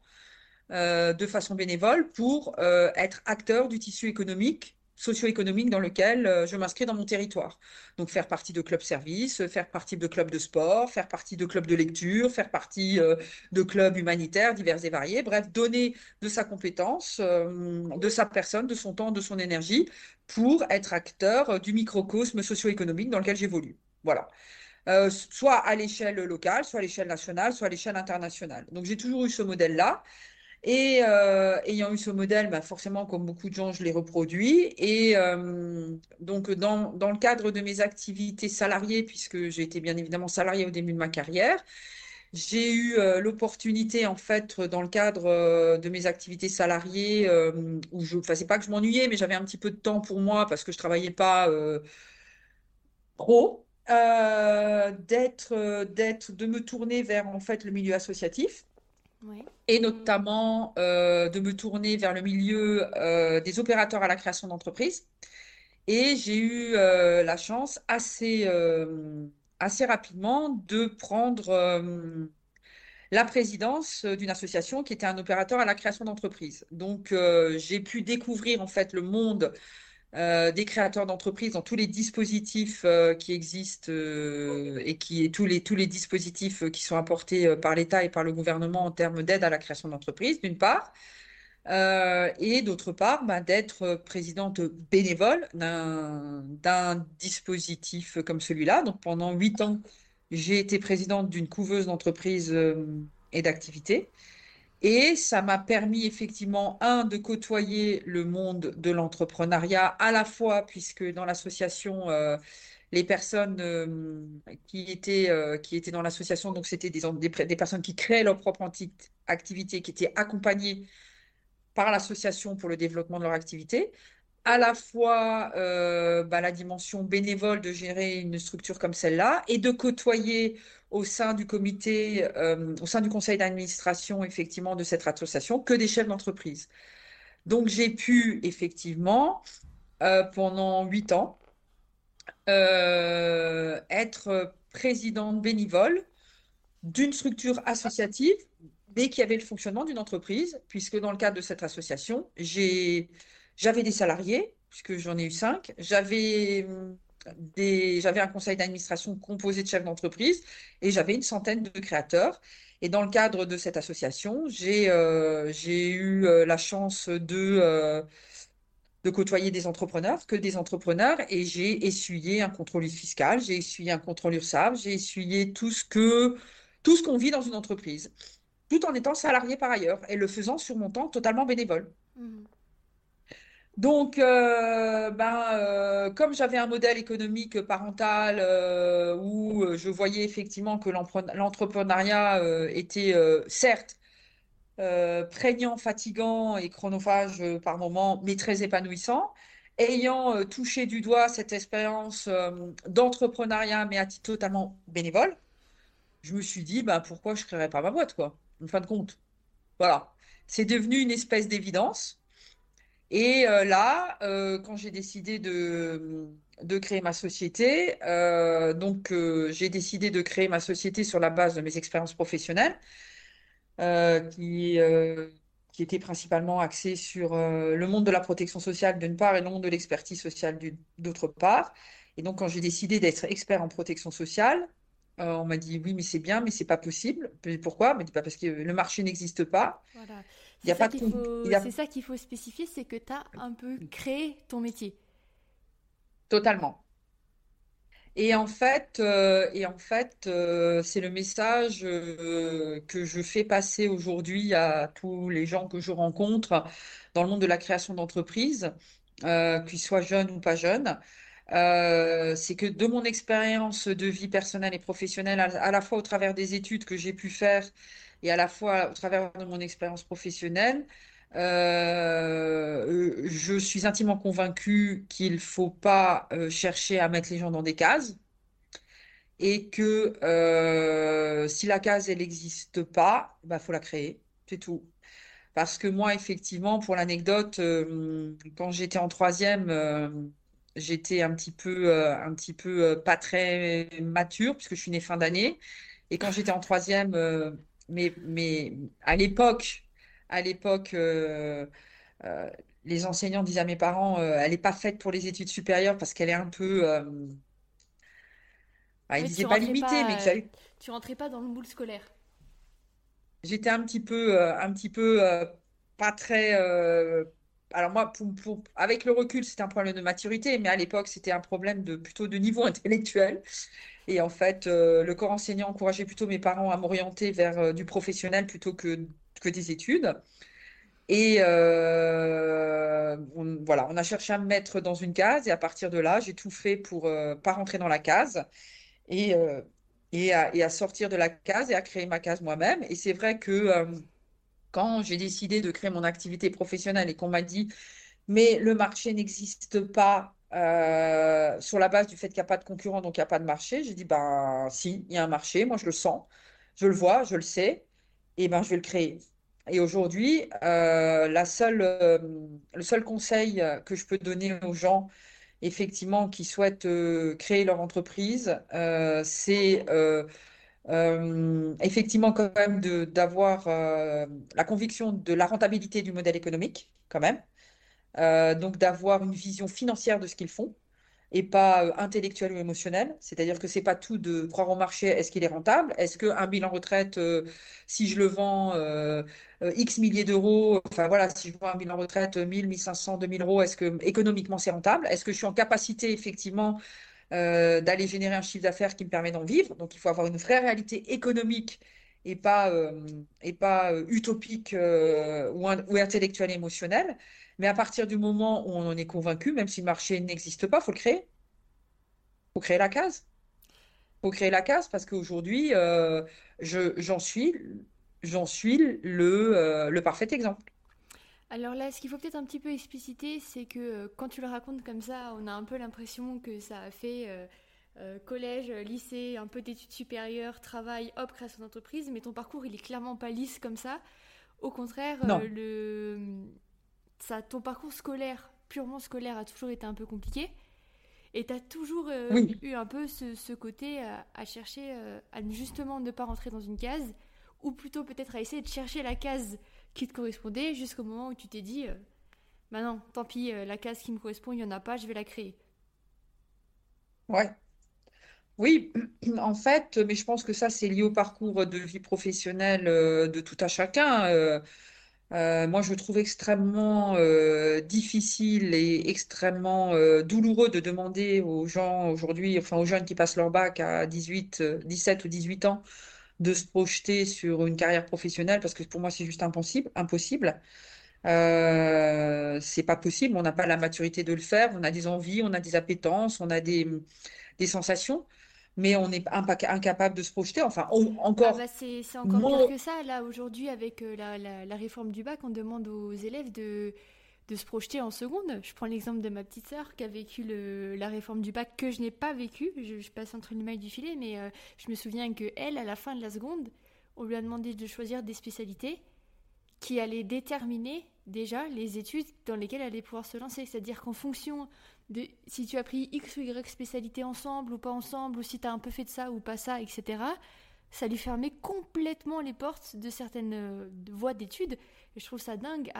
de façon bénévole pour être acteur du tissu économique socio-économique dans lequel euh, je m'inscris dans mon territoire. Donc faire partie de clubs services, faire partie de clubs de sport, faire partie de clubs de lecture, faire partie euh, de clubs humanitaires divers et variés. Bref, donner de sa compétence, euh, de sa personne, de son temps, de son énergie pour être acteur du microcosme socio-économique dans lequel j'évolue. Voilà. soit à l'échelle locale, soit à l'échelle nationale, soit à l'échelle internationale. Donc j'ai toujours eu ce modèle-là. Et euh, ayant eu ce modèle, bah forcément, comme beaucoup de gens, je l'ai reproduit. Et euh, donc, dans, dans, le cadre de mes activités salariées, puisque j'ai été bien évidemment salariée au début de ma carrière, j'ai eu euh, l'opportunité, en fait, dans le cadre de mes activités salariées, où je, enfin, c'est pas que je m'ennuyais, mais j'avais un petit peu de temps pour moi parce que je travaillais pas trop, d'être, d'être, de me tourner vers, en fait, le milieu associatif et notamment euh, de me tourner vers le milieu euh, des opérateurs à la création d'entreprises. Et j'ai eu euh, la chance assez, assez rapidement de prendre la présidence d'une association qui était un opérateur à la création d'entreprises. Donc j'ai pu découvrir en fait le monde euh, des créateurs d'entreprises dans tous les dispositifs euh, qui existent euh, et qui tous les tous les dispositifs qui sont apportés par l'État et par le gouvernement en termes d'aide à la création d'entreprises, d'une part, et d'autre part, bah, d'être présidente bénévole d'un dispositif comme celui-là. Donc pendant huit ans, j'ai été présidente d'une couveuse d'entreprises et d'activités. Et ça m'a permis effectivement, un, de côtoyer le monde de l'entrepreneuriat, à la fois puisque dans l'association, euh, les personnes euh, qui, étaient, euh, qui étaient dans l'association, donc c'était des, des, personnes qui créaient leur propre activité, qui étaient accompagnées par l'association pour le développement de leur activité, à la fois bah, la dimension bénévole de gérer une structure comme celle-là et de côtoyer au sein du comité, euh, au sein du conseil d'administration, effectivement, de cette association, que des chefs d'entreprise. Donc, j'ai pu, effectivement, euh, pendant huit ans, euh, être présidente bénévole d'une structure associative, mais qui avait le fonctionnement d'une entreprise, puisque dans le cadre de cette association, j'avais des salariés, puisque j'en ai eu cinq, j'avais j'avais un conseil d'administration composé de chefs d'entreprise et j'avais une centaine de créateurs. Et dans le cadre de cette association, j'ai euh, eu euh, la chance de, euh, de côtoyer des entrepreneurs, que des entrepreneurs, et j'ai essuyé un contrôle fiscal, j'ai essuyé un contrôle URSAF, j'ai essuyé tout ce que qu'on vit dans une entreprise, tout en étant salarié par ailleurs et le faisant sur mon temps totalement bénévole. Mmh. Donc, euh, ben, euh, comme j'avais un modèle économique parental euh, où je voyais effectivement que l'entrepreneuriat était certes prégnant, fatigant et chronophage par moments, mais très épanouissant, ayant touché du doigt cette expérience d'entrepreneuriat, mais à titre totalement bénévole, je me suis dit, bah, pourquoi je ne créerais pas ma boîte, quoi, en fin de compte. Voilà. C'est devenu une espèce d'évidence. Et euh, là, euh, quand j'ai décidé de, créer ma société, euh, donc j'ai décidé de créer ma société sur la base de mes expériences professionnelles, qui, qui étaient principalement axées sur le monde de la protection sociale d'une part et le monde de l'expertise sociale d'autre part. Et donc, quand j'ai décidé d'être expert en protection sociale, on m'a dit oui, mais c'est bien, mais c'est pas possible. Pourquoi? On m'a dit pas parce que le marché n'existe pas. Voilà. Il y a pas de C'est ça qu'il faut spécifier, c'est que tu as un peu créé ton métier. Totalement. Et en fait, euh, et en fait, euh, c'est le message que je fais passer aujourd'hui à tous les gens que je rencontre dans le monde de la création d'entreprise, qu'ils soient jeunes ou pas jeunes. Euh, c'est que de mon expérience de vie personnelle et professionnelle, à, la fois au travers des études que j'ai pu faire et à la fois au travers de mon expérience professionnelle, euh, je suis intimement convaincue qu'il ne faut pas euh, chercher à mettre les gens dans des cases et que si la case, elle n'existe pas, il bah, faut la créer, c'est tout. Parce que moi, effectivement, pour l'anecdote, quand j'étais en troisième, j'étais un petit peu, euh, un petit peu euh, pas très mature, puisque je suis née fin d'année. Et quand j'étais en troisième, euh, mais, mais à l'époque, à l'époque, les enseignants disaient à mes parents, elle n'est pas faite pour les études supérieures parce qu'elle est un peu. Ah, ils disaient pas limitée, mais que Tu rentrais pas dans le moule scolaire. J'étais un petit peu, un petit peu pas très alors moi, avec le recul, c'est un problème de maturité, mais à l'époque, c'était un problème de plutôt de niveau intellectuel. Et en fait, euh, le corps enseignant encourageait plutôt mes parents à m'orienter vers euh, du professionnel plutôt que, que des études. Et euh, voilà, on a cherché à me mettre dans une case, et à partir de là, j'ai tout fait pour ne pas rentrer dans la case et, et, à, sortir de la case et à créer ma case moi-même. Et c'est vrai que quand j'ai décidé de créer mon activité professionnelle et qu'on m'a dit, mais le marché n'existe pas euh, sur la base du fait qu'il n'y a pas de concurrent, donc il n'y a pas de marché, j'ai dit, ben si, il y a un marché, moi je le sens, je le vois, je le sais, et ben je vais le créer. Et aujourd'hui, euh, la seule, euh, le seul conseil que je peux donner aux gens, effectivement, qui souhaitent créer leur entreprise, c'est effectivement, quand même, d'avoir la conviction de la rentabilité du modèle économique, quand même. Euh, donc, d'avoir une vision financière de ce qu'ils font et pas intellectuelle ou émotionnelle. C'est-à-dire que c'est pas tout de croire au marché, est-ce qu'il est rentable? Est-ce qu'un bilan retraite, si je le vends X milliers d'euros, enfin voilà, si je vends un bilan retraite 1000, 1500, 2000 euros, est-ce que économiquement c'est rentable? Est-ce que je suis en capacité effectivement euh, d'aller générer un chiffre d'affaires qui me permet d'en vivre? Donc, il faut avoir une vraie réalité économique et pas, euh, et pas euh, utopique ou, ou intellectuelle et émotionnelle. Mais à partir du moment où on en est convaincu, même si le marché n'existe pas, il faut le créer. Il faut créer la case. Il faut créer la case parce qu'aujourd'hui, j'en suis, suis le, le parfait exemple. Alors là, ce qu'il faut peut-être un petit peu expliciter, c'est que euh, quand tu le racontes comme ça, on a un peu l'impression que ça a fait euh, euh, collège, lycée, un peu d'études supérieures, travail, hop, création d'entreprise, mais ton parcours, il est clairement pas lisse comme ça. Au contraire, le... ça, ton parcours scolaire, purement scolaire, a toujours été un peu compliqué. Et tu as toujours eu un peu ce, côté à chercher à justement ne pas rentrer dans une case, ou plutôt peut-être à essayer de chercher la case qui te correspondait jusqu'au moment où tu t'es dit euh, bah non, tant pis, euh, la case qui me correspond, il n'y en a pas, je vais la créer. Ouais. Oui, en fait, mais je pense que ça, c'est lié au parcours de vie professionnelle euh, de tout à chacun. moi, je trouve extrêmement difficile et extrêmement douloureux de demander aux gens aujourd'hui, enfin aux jeunes qui passent leur bac à 18, 17 ou 18 ans, de se projeter sur une carrière professionnelle parce que pour moi, c'est juste impossible. impossible. Euh, c'est pas possible, on n'a pas la maturité de le faire, on a des envies, on a des appétences, on a des sensations, mais on est incapable de se projeter. Enfin, encore. Ah bah, c'est encore pire que ça. Là, aujourd'hui, avec euh, la, la, réforme du bac, on demande aux élèves de, de se projeter en seconde. Je prends l'exemple de ma petite sœur qui a vécu la réforme du bac que je n'ai pas vécu. Je, passe entre les mailles du filet, mais euh, je me souviens que elle, à la fin de la seconde, on lui a demandé de choisir des spécialités qui allaient déterminer déjà les études dans lesquelles elle allait pouvoir se lancer. C'est-à-dire qu'en fonction si tu as pris X ou Y spécialité ensemble ou pas ensemble, ou si tu as un peu fait de ça ou pas ça, etc., ça lui fermait complètement les portes de certaines euh, voies d'études. Je trouve ça dingue.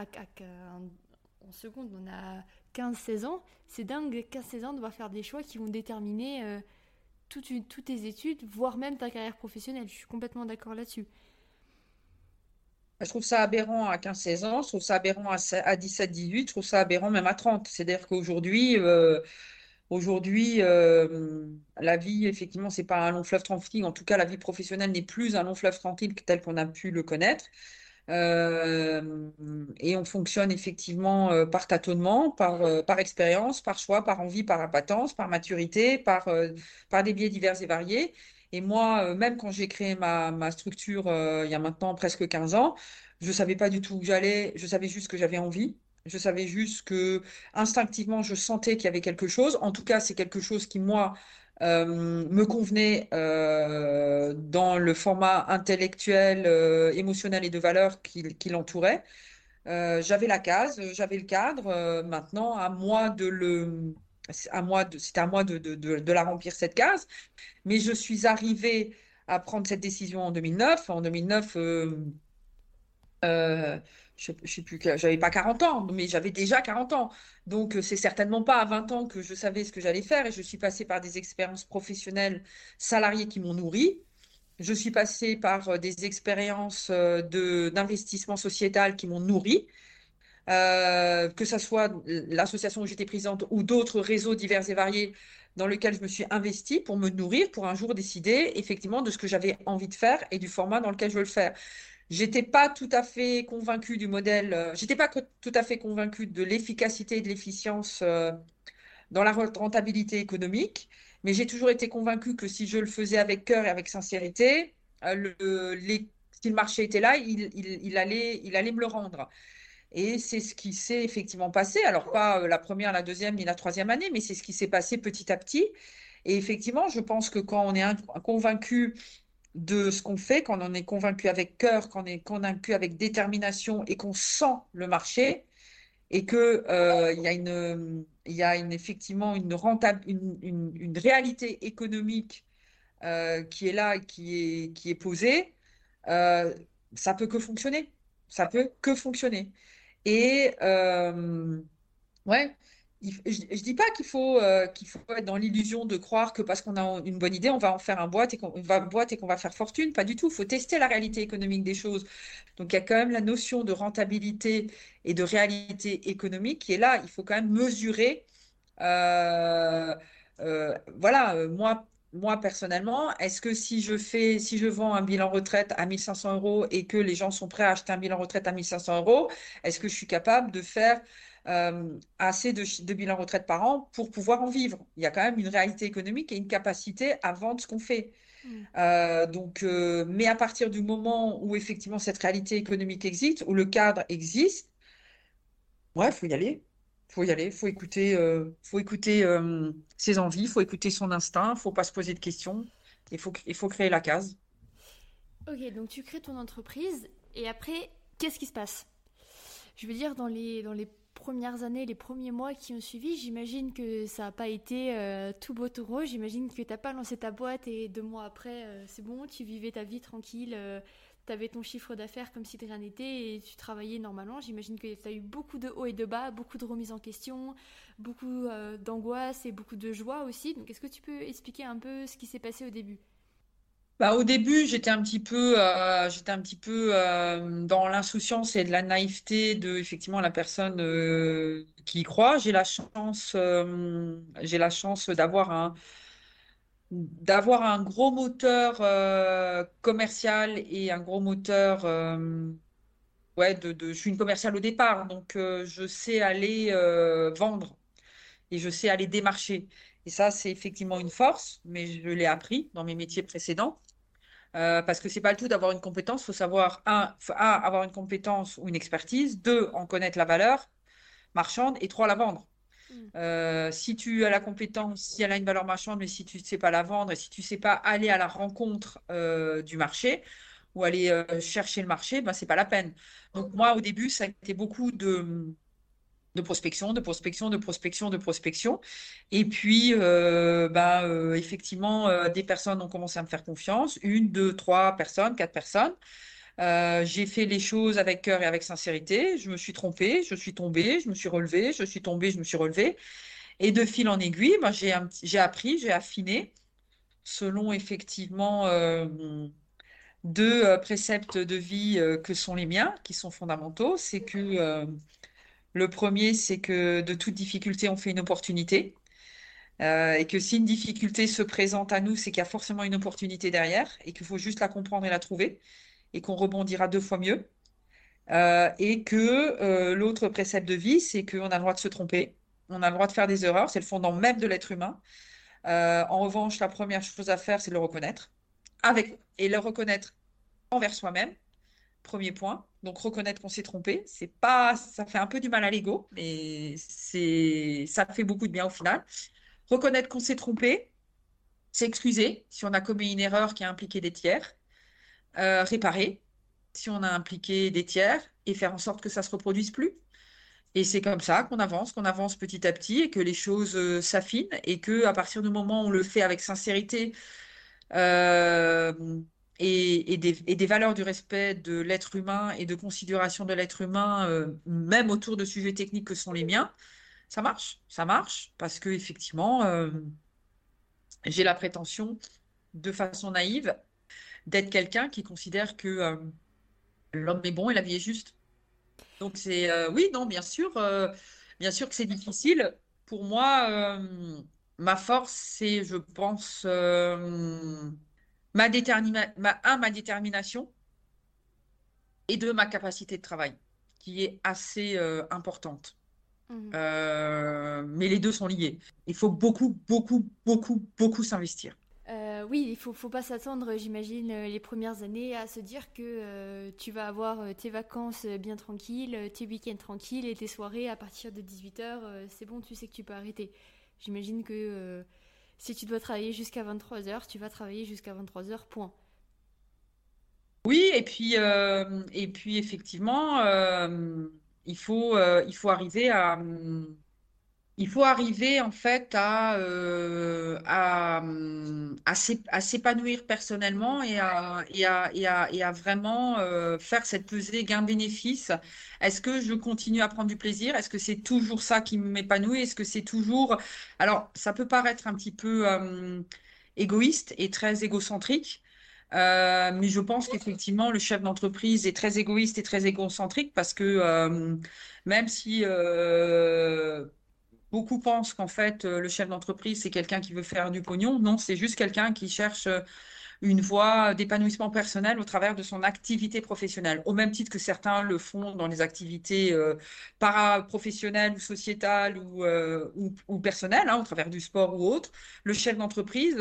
En seconde, on a 15-16 ans. C'est dingue, 15-16 ans, de devoir faire des choix qui vont déterminer euh, toutes, toutes tes études, voire même ta carrière professionnelle. Je suis complètement d'accord là-dessus. Je trouve ça aberrant à 15-16 ans, je trouve ça aberrant à 17-18, je trouve ça aberrant même à 30. C'est-à-dire qu'aujourd'hui, euh, euh, la vie, effectivement, c'est pas un long fleuve tranquille. En tout cas, la vie professionnelle n'est plus un long fleuve tranquille tel qu'on a pu le connaître. Euh, et on fonctionne effectivement par tâtonnement, par, expérience, par choix, par envie, par impatence, par maturité, par, par des biais divers et variés. Et moi, euh, même quand j'ai créé ma, structure euh, il y a maintenant presque 15 ans, je ne savais pas du tout où j'allais, je savais juste que j'avais envie. Je savais juste que instinctivement, je sentais qu'il y avait quelque chose. En tout cas, c'est quelque chose qui, moi, euh, me convenait dans le format intellectuel, émotionnel et de valeur qui, l'entourait. j'avais la case, j'avais le cadre. maintenant, à moi de le, à moi de, c'était à moi de, de, de, la remplir cette case. Mais je suis arrivée à prendre cette décision en 2009. En 2009, euh, euh, je ne sais plus, j'avais pas 40 ans, mais j'avais déjà 40 ans. Donc, c'est certainement pas à 20 ans que je savais ce que j'allais faire. Et je suis passée par des expériences professionnelles salariées qui m'ont nourrie. Je suis passée par euh, des expériences de, d'investissement sociétal qui m'ont nourrie. Euh, que ce soit l'association où j'étais présente ou d'autres réseaux divers et variés dans lesquels je me suis investie pour me nourrir, pour un jour décider effectivement de ce que j'avais envie de faire et du format dans lequel je veux le faire. J'étais pas tout à fait convaincue du modèle, euh, j'étais pas tout à fait convaincue de l'efficacité et de l'efficience euh, dans la rentabilité économique, mais j'ai toujours été convaincue que si je le faisais avec cœur et avec sincérité, les, si le marché était là, il allait me le rendre. Et c'est ce qui s'est effectivement passé. Alors, pas euh, la première, la deuxième, ni la troisième année, mais c'est ce qui s'est passé petit à petit. Et effectivement, je pense que quand on est convaincu de ce qu'on fait, quand on est convaincu avec cœur, quand on est convaincu avec détermination et qu'on sent le marché, et qu'il euh, y a, une, y a une, effectivement une, une, une, réalité économique euh, qui est là, qui est, qui est posée, euh, ça peut que fonctionner. Ça peut que fonctionner. Et euh, ouais, je ne dis pas qu'il faut, euh, qu'il faut être dans l'illusion de croire que parce qu'on a une bonne idée, on va en faire un boîte et qu'on va, boîte va faire fortune. Pas du tout. Il faut tester la réalité économique des choses. Donc il y a quand même la notion de rentabilité et de réalité économique qui est là. Il faut quand même mesurer. Euh, voilà, moi, moi personnellement, est-ce que si je fais, si je vends un bilan retraite à 1500 euros et que les gens sont prêts à acheter un bilan retraite à 1500 euros, est-ce que je suis capable de faire euh, assez de, de bilans retraite par an pour pouvoir en vivre? Il y a quand même une réalité économique et une capacité à vendre ce qu'on fait. Mmh. Euh, donc, euh, mais à partir du moment où effectivement cette réalité économique existe, où le cadre existe, ouais, il faut y aller faut y aller, faut écouter, euh, faut écouter euh, ses envies, faut écouter son instinct, faut pas se poser de questions, il faut, il faut créer la case. Ok, donc tu crées ton entreprise et après, qu'est-ce qui se passe? Je veux dire, dans les, dans les premières années, les premiers mois qui ont suivi, j'imagine que ça n'a pas été euh, tout beau tout rose. J'imagine que tu n'as pas lancé ta boîte et deux mois après, c'est bon, tu vivais ta vie tranquille, tu avais ton chiffre d'affaires comme si de rien n'était et tu travaillais normalement. J'imagine que tu as eu beaucoup de hauts et de bas, beaucoup de remises en question, beaucoup euh, d'angoisse et beaucoup de joie aussi. Donc, est-ce que tu peux expliquer un peu ce qui s'est passé au début? Bah, au début, j'étais un petit peu, euh, j'étais un petit peu euh, dans l'insouciance et de la naïveté de effectivement la personne qui y croit. J'ai la chance, j'ai la chance d'avoir un, d'avoir un gros moteur euh, commercial et un gros moteur euh, ouais de, je suis une commerciale au départ donc euh, je sais aller vendre et je sais aller démarcher et ça c'est effectivement une force mais je l'ai appris dans mes métiers précédents parce que c'est pas le tout d'avoir une compétence faut savoir un, avoir une compétence ou une expertise deux en connaître la valeur marchande et trois, la vendre. Euh, si tu as la compétence, si elle a une valeur marchande, mais si tu ne sais pas la vendre et si tu ne sais pas aller à la rencontre euh, du marché ou aller euh, chercher le marché, ben, ce n'est pas la peine. Donc moi, au début, ça a été beaucoup de, de prospection, de prospection, de prospection, de prospection. Et puis, ben, effectivement, des personnes ont commencé à me faire confiance. Une, deux, trois personnes, quatre personnes. Euh, j'ai fait les choses avec cœur et avec sincérité. Je me suis trompée, je suis tombée, je me suis relevée, je suis tombée, je me suis relevée. Et de fil en aiguille, ben, j'ai appris, j'ai affiné selon effectivement euh, deux euh, préceptes de vie que sont les miens, qui sont fondamentaux. C'est que le premier, c'est que de toute difficulté, on fait une opportunité. et que si une difficulté se présente à nous, c'est qu'il y a forcément une opportunité derrière et qu'il faut juste la comprendre et la trouver et qu'on rebondira deux fois mieux. Euh, et que euh, l'autre précepte de vie, c'est qu'on a le droit de se tromper, on a le droit de faire des erreurs, c'est le fondement même de l'être humain. Euh, en revanche, la première chose à faire, c'est de le reconnaître, et le reconnaître envers soi-même. Premier point. Donc reconnaître qu'on s'est trompé, c'est pas, ça fait un peu du mal à l'ego, mais c'est, ça fait beaucoup de bien au final. Reconnaître qu'on s'est trompé, s'excuser si on a commis une erreur qui a impliqué des tiers, euh, réparer si on a impliqué des tiers et faire en sorte que ça se reproduise plus. Et c'est comme ça qu'on avance, qu'on avance petit à petit et que les choses euh, s'affinent et que à partir du moment où on le fait avec sincérité euh, et, des, valeurs du respect de l'être humain et de considération de l'être humain, même autour de sujets techniques que sont les miens, ça marche, ça marche parce que effectivement, j'ai la prétention, de façon naïve, d'être quelqu'un qui considère que euh, l'homme est bon et la vie est juste. Donc c'est euh, oui, non, bien sûr, euh, bien sûr que c'est difficile. Pour moi, ma force, c'est, je pense, ma, détermina ma, un, ma détermination et deux, ma capacité de travail, qui est assez importante. Mmh. mais les deux sont liés. Il faut beaucoup, beaucoup, beaucoup, beaucoup s'investir. Euh, oui, il faut, faut pas s'attendre, j'imagine, euh, les premières années à se dire que euh, tu vas avoir tes vacances bien tranquilles, tes week-ends tranquilles et tes soirées à partir de 18h, c'est bon, tu sais que tu peux arrêter. J'imagine que si tu dois travailler jusqu'à 23h, tu vas travailler jusqu'à 23h, point. Oui, et puis, et puis effectivement, il, faut, il faut arriver à il faut arriver en fait à, euh, à, s'épanouir personnellement et à, et à, vraiment euh, faire cette pesée gain-bénéfice. Est-ce que je continue à prendre du plaisir? Est-ce que c'est toujours ça qui m'épanouit? Est-ce que c'est toujours... Alors, ça peut paraître un petit peu euh, égoïste et très égocentrique. mais je pense qu'effectivement, le chef d'entreprise est très égoïste et très égocentrique parce que même si Beaucoup pensent qu'en fait, euh, le chef d'entreprise, c'est quelqu'un qui veut faire du pognon. Non, c'est juste quelqu'un qui cherche euh, une voie d'épanouissement personnel au travers de son activité professionnelle, au même titre que certains le font dans les activités euh, paraprofessionnelles ou sociétales ou, personnelles, hein, au travers du sport ou autre. Le chef d'entreprise,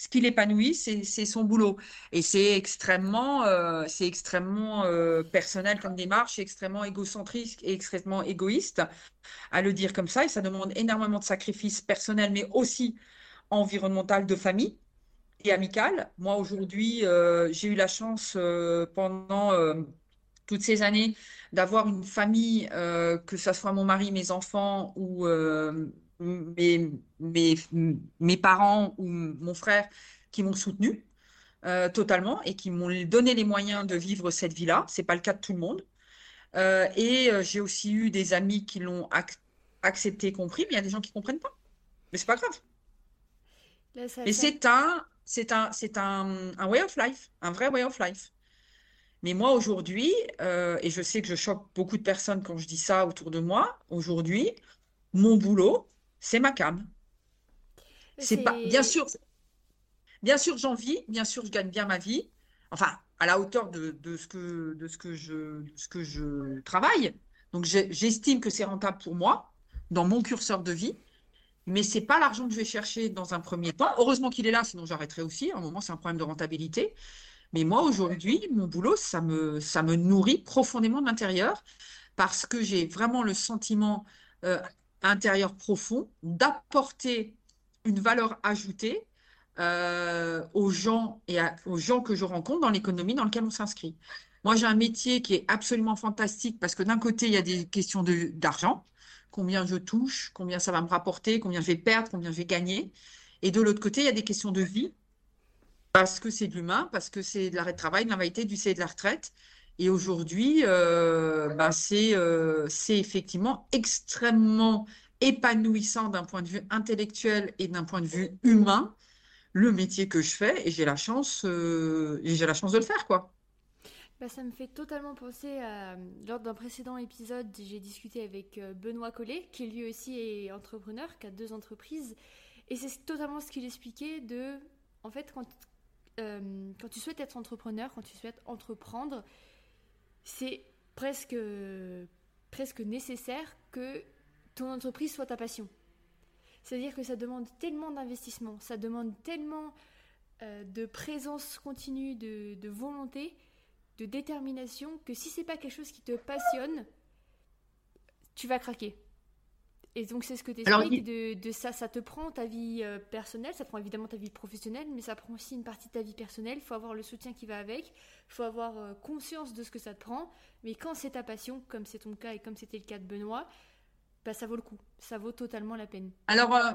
ce qui l'épanouit, c'est son boulot. Et c'est extrêmement, c'est extrêmement personnel comme démarche, extrêmement égocentrique et extrêmement égoïste à le dire comme ça, et ça demande énormément de sacrifices personnels, mais aussi environnemental de famille et amical. Moi, aujourd'hui, euh, j'ai eu la chance euh, pendant euh, toutes ces années d'avoir une famille, que ce soit mon mari, mes enfants ou mes, mes, mes, parents ou mon frère, qui m'ont soutenu totalement et qui m'ont donné les moyens de vivre cette vie-là. Ce n'est pas le cas de tout le monde. Euh, et euh, j'ai aussi eu des amis qui l'ont accepté, compris, mais il y a des gens qui ne comprennent pas. Mais c'est pas grave. mais c'est un, c'est un, c'est un, un, way of life, un vrai way of life. Mais moi aujourd'hui, euh, et je sais que je choque beaucoup de personnes quand je dis ça autour de moi, aujourd'hui, mon boulot, c'est ma cam. C'est pas, bien sûr, bien sûr j'en vis, bien sûr je gagne bien ma vie. Enfin, à la hauteur de, ce, que, de, ce, que je, ce que je travaille. Donc j'estime que c'est rentable pour moi, dans mon curseur de vie, mais ce n'est pas l'argent que je vais chercher dans un premier temps. Heureusement qu'il est là, sinon j'arrêterai aussi. À un moment, c'est un problème de rentabilité. Mais moi, aujourd'hui, mon boulot, ça me, ça me nourrit profondément de l'intérieur. parce que j'ai vraiment le sentiment euh, intérieur profond d'apporter une valeur ajoutée euh, aux gens et aux gens que je rencontre dans l'économie dans laquelle on s'inscrit. Moi, j'ai un métier qui est absolument fantastique parce que d'un côté, il y a des questions d'argent, combien je touche, combien ça va me rapporter, combien je vais perdre, combien je vais gagner. Et de l'autre côté, il y a des questions de vie parce que c'est de l'humain, parce que c'est de l'arrêt de travail, de l'invalidité, du C et de la retraite. Et aujourd'hui, euh, bah, euh, c'est effectivement extrêmement épanouissant d'un point de vue intellectuel et d'un point de vue humain le métier que je fais et j'ai la chance euh, j'ai la chance de le faire quoi. Bah, ça me fait totalement penser à lors d'un précédent épisode, j'ai discuté avec Benoît Collet qui lui aussi est entrepreneur, qui a deux entreprises et c'est totalement ce qu'il expliquait de en fait quand quand tu souhaites être entrepreneur, quand tu souhaites entreprendre, c'est presque presque nécessaire que ton entreprise soit ta passion. C'est-à-dire que ça demande tellement d'investissement, ça demande tellement euh, de présence continue, de, volonté, de détermination, que si c'est pas quelque chose qui te passionne, tu vas craquer. Et donc c'est ce que tu expliques, de, ça, ça te prend ta vie euh, personnelle, ça prend évidemment ta vie professionnelle, mais ça prend aussi une partie de ta vie personnelle, il faut avoir le soutien qui va avec, il faut avoir euh, conscience de ce que ça te prend, mais quand c'est ta passion, comme c'est ton cas et comme c'était le cas de Benoît, bah, ça vaut le coup. Ça vaut totalement la peine. Alors, euh,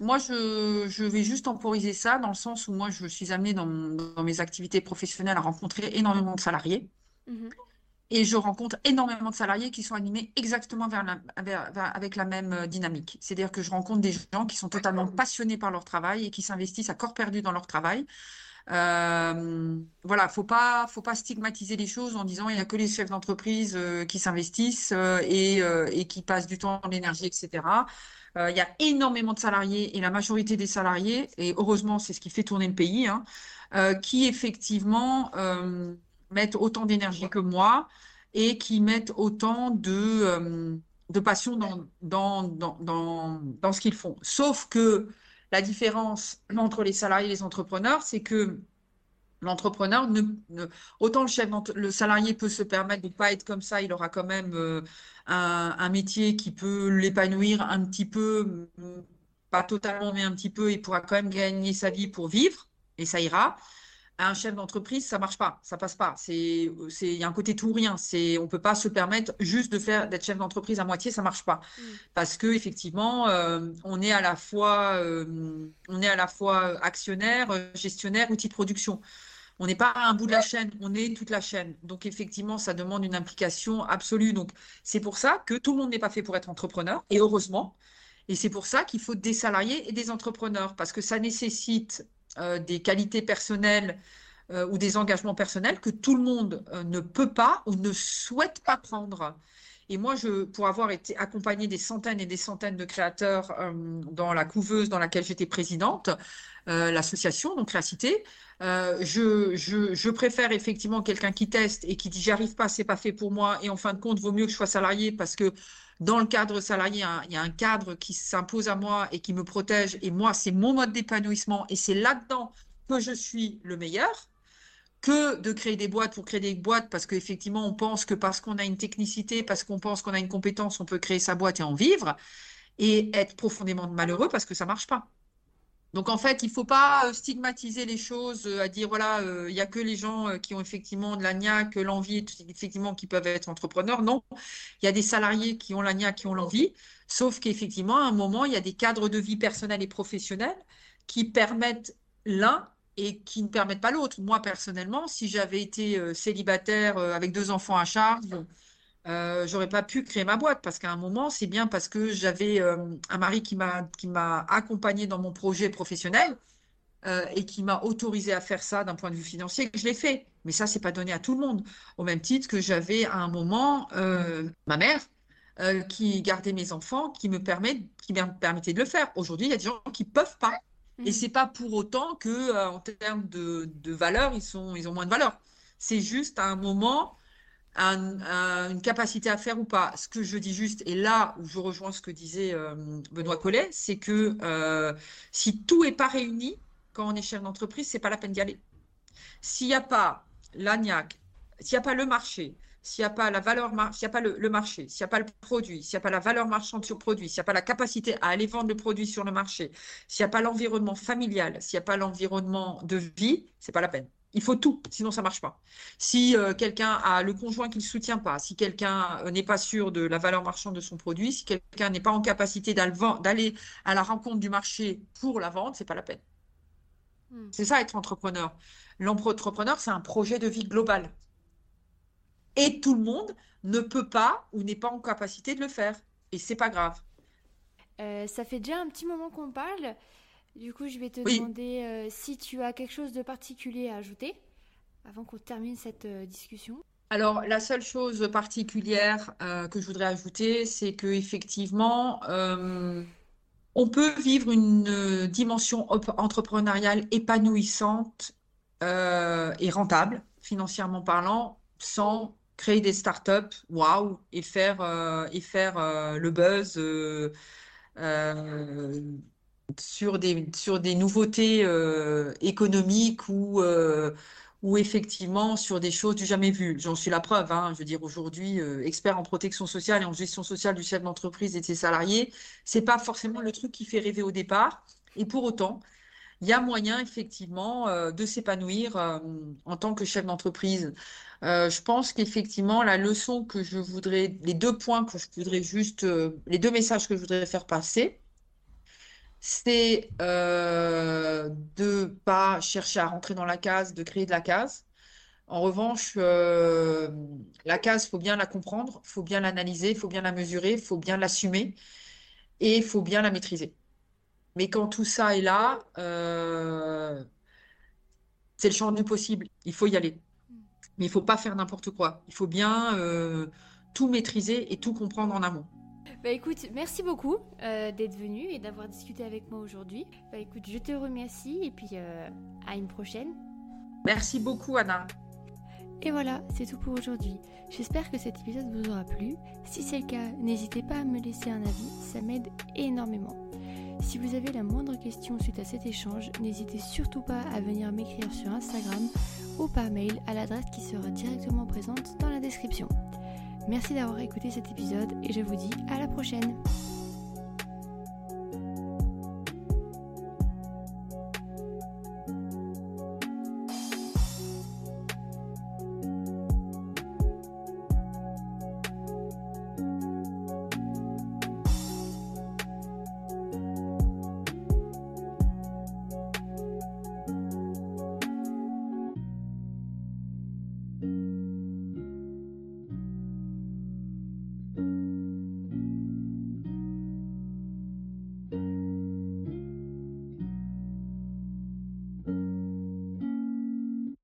moi, je, je, vais juste temporiser ça dans le sens où moi, je suis amenée dans, dans mes activités professionnelles à rencontrer énormément de salariés. Mhm. Et je rencontre énormément de salariés qui sont animés exactement vers la, avec la même euh, dynamique. C'est-à-dire que je rencontre des gens qui sont totalement passionnés par leur travail et qui s'investissent à corps perdu dans leur travail. Euh, voilà, faut pas, faut pas stigmatiser les choses en disant il n'y a que les chefs d'entreprise euh, qui s'investissent euh, et, et, qui passent du temps, de l'énergie, etc. Il y a énormément de salariés et la majorité des salariés, et heureusement c'est ce qui fait tourner le pays, hein, qui effectivement mettent autant d'énergie que moi et qui mettent autant de, de passion dans, dans, dans, dans, dans ce qu'ils font. Sauf que la différence entre les salariés et les entrepreneurs, c'est que l'entrepreneur, ne, autant le chef, le salarié peut se permettre de ne pas être comme ça, il aura quand même euh, un, métier qui peut l'épanouir un petit peu, pas totalement, mais un petit peu, il pourra quand même gagner sa vie pour vivre, et ça ira un chef d'entreprise, ça marche pas, ça passe pas. C'est, c'est, il y a un côté tout ou rien. C'est, on peut pas se permettre juste de faire d'être chef d'entreprise à moitié, ça marche pas, mm. parce que effectivement, euh, on est à la fois, euh, on est à la fois actionnaire, gestionnaire, outil de production. On n'est pas à un bout de la chaîne, on est toute la chaîne. Donc effectivement, ça demande une implication absolue. Donc c'est pour ça que tout le monde n'est pas fait pour être entrepreneur, et heureusement. Et c'est pour ça qu'il faut des salariés et des entrepreneurs, parce que ça nécessite des qualités personnelles euh, ou des engagements personnels que tout le monde euh, ne peut pas ou ne souhaite pas prendre. Et moi, je, pour avoir été accompagné des centaines et des centaines de créateurs dans la couveuse dans laquelle j'étais présidente, l'association, donc la cité, je, je, je, préfère effectivement quelqu'un qui teste et qui dit j'arrive pas, c'est pas fait pour moi, et en fin de compte, vaut mieux que je sois salarié parce que dans le cadre salarié, il y a un cadre qui s'impose à moi et qui me protège. Et moi, c'est mon mode d'épanouissement et c'est là-dedans que je suis le meilleur que de créer des boîtes pour créer des boîtes parce qu'effectivement, on pense que parce qu'on a une technicité, parce qu'on pense qu'on a une compétence, on peut créer sa boîte et en vivre et être profondément malheureux parce que ça marche pas. Donc en fait, il ne faut pas euh, stigmatiser les choses, euh, à dire voilà, euh, il n'y a que les gens qui ont effectivement de la niaque, l'envie, effectivement, qui peuvent être entrepreneurs. Non, il y a des salariés qui ont la niaque, qui ont l'envie, sauf qu'effectivement, à un moment, il y a des cadres de vie personnelle et professionnelle qui permettent l'un et qui ne permettent pas l'autre. Moi, personnellement, si j'avais été célibataire avec deux enfants à charge, euh, j'aurais pas pu créer ma boîte parce qu'à un moment, c'est bien parce que j'avais euh, un mari qui m'a qui m'a accompagné dans mon projet professionnel euh, et qui m'a autorisé à faire ça d'un point de vue financier que je l'ai fait. Mais ça, c'est pas donné à tout le monde. Au même titre que j'avais à un moment ma mère qui gardait mes enfants, qui me permet qui me permettait de le faire. Aujourd'hui, il y a des gens qui peuvent pas. Et mmh. c'est pas pour autant que en termes de, de valeur, ils sont ils ont moins de valeur. C'est juste à un moment une capacité à faire ou pas. Ce que je dis juste, et là où je rejoins ce que disait euh, Benoît Collet, c'est que euh, si tout n'est pas réuni, quand on est chef d'entreprise, c'est pas la peine d'y aller. S'il n'y a pas l'ANIAC, s'il n'y a pas le marché, s'il n'y a pas la valeur, s'il n'y a pas le, marché, s'il n'y a pas le produit, s'il n'y a pas la valeur marchande sur le produit, s'il n'y a pas la capacité à aller vendre le produit sur le marché, s'il n'y a pas l'environnement familial, s'il n'y a pas l'environnement de vie, c'est pas la peine. Il faut tout, sinon ça marche pas. Si euh, quelqu'un a le conjoint qui ne soutient pas, si quelqu'un euh, n'est pas sûr de la valeur marchande de son produit, si quelqu'un n'est pas en capacité d'aller à la rencontre du marché pour la vente, c'est pas la peine. Hmm. C'est ça être entrepreneur. L'entrepreneur, c'est un projet de vie global. Et tout le monde ne peut pas ou n'est pas en capacité de le faire. Et c'est pas grave. Euh, ça fait déjà un petit moment qu'on parle. Du coup, je vais te demander euh, si tu as quelque chose de particulier à ajouter avant qu'on termine cette euh, discussion. Alors, la seule chose particulière que je voudrais ajouter, c'est que effectivement, on peut vivre une dimension entrepreneuriale épanouissante et rentable, financièrement parlant, sans créer des startups, waouh, et faire, euh, et faire euh, le buzz euh, sur des, sur des nouveautés économiques ou, ou effectivement sur des choses du jamais vu. J'en suis la preuve. Hein. je veux dire, aujourd'hui, expert en protection sociale et en gestion sociale du chef d'entreprise et de ses salariés, c'est pas forcément le truc qui fait rêver au départ. Et pour autant, il y a moyen effectivement de s'épanouir en tant que chef d'entreprise. Euh, je pense qu'effectivement, la leçon que je voudrais, les deux points que je voudrais juste, euh, les deux messages que je voudrais faire passer, c'est euh, de pas chercher à rentrer dans la case, de créer de la case. En revanche, euh, la case, faut bien la comprendre, faut bien l'analyser, faut bien la mesurer, faut bien l'assumer et faut bien la maîtriser. Mais quand tout ça est là, c'est le champ du possible, il faut y aller mais il faut pas faire n'importe quoi. Il faut bien euh, tout maîtriser et tout comprendre en amont. Bah écoute, merci beaucoup euh, d'être venu et d'avoir discuté avec moi aujourd'hui. Bah écoute, je te remercie et puis euh, à une prochaine. Merci beaucoup Anna. Et voilà, c'est tout pour aujourd'hui. J'espère que cet épisode vous aura plu. Si c'est le cas, n'hésitez pas à me laisser un avis, ça m'aide énormément. Si vous avez la moindre question suite à cet échange, n'hésitez surtout pas à venir m'écrire sur Instagram ou par mail à l'adresse qui sera directement présente dans la description. Merci d'avoir écouté cet épisode et je vous dis à la prochaine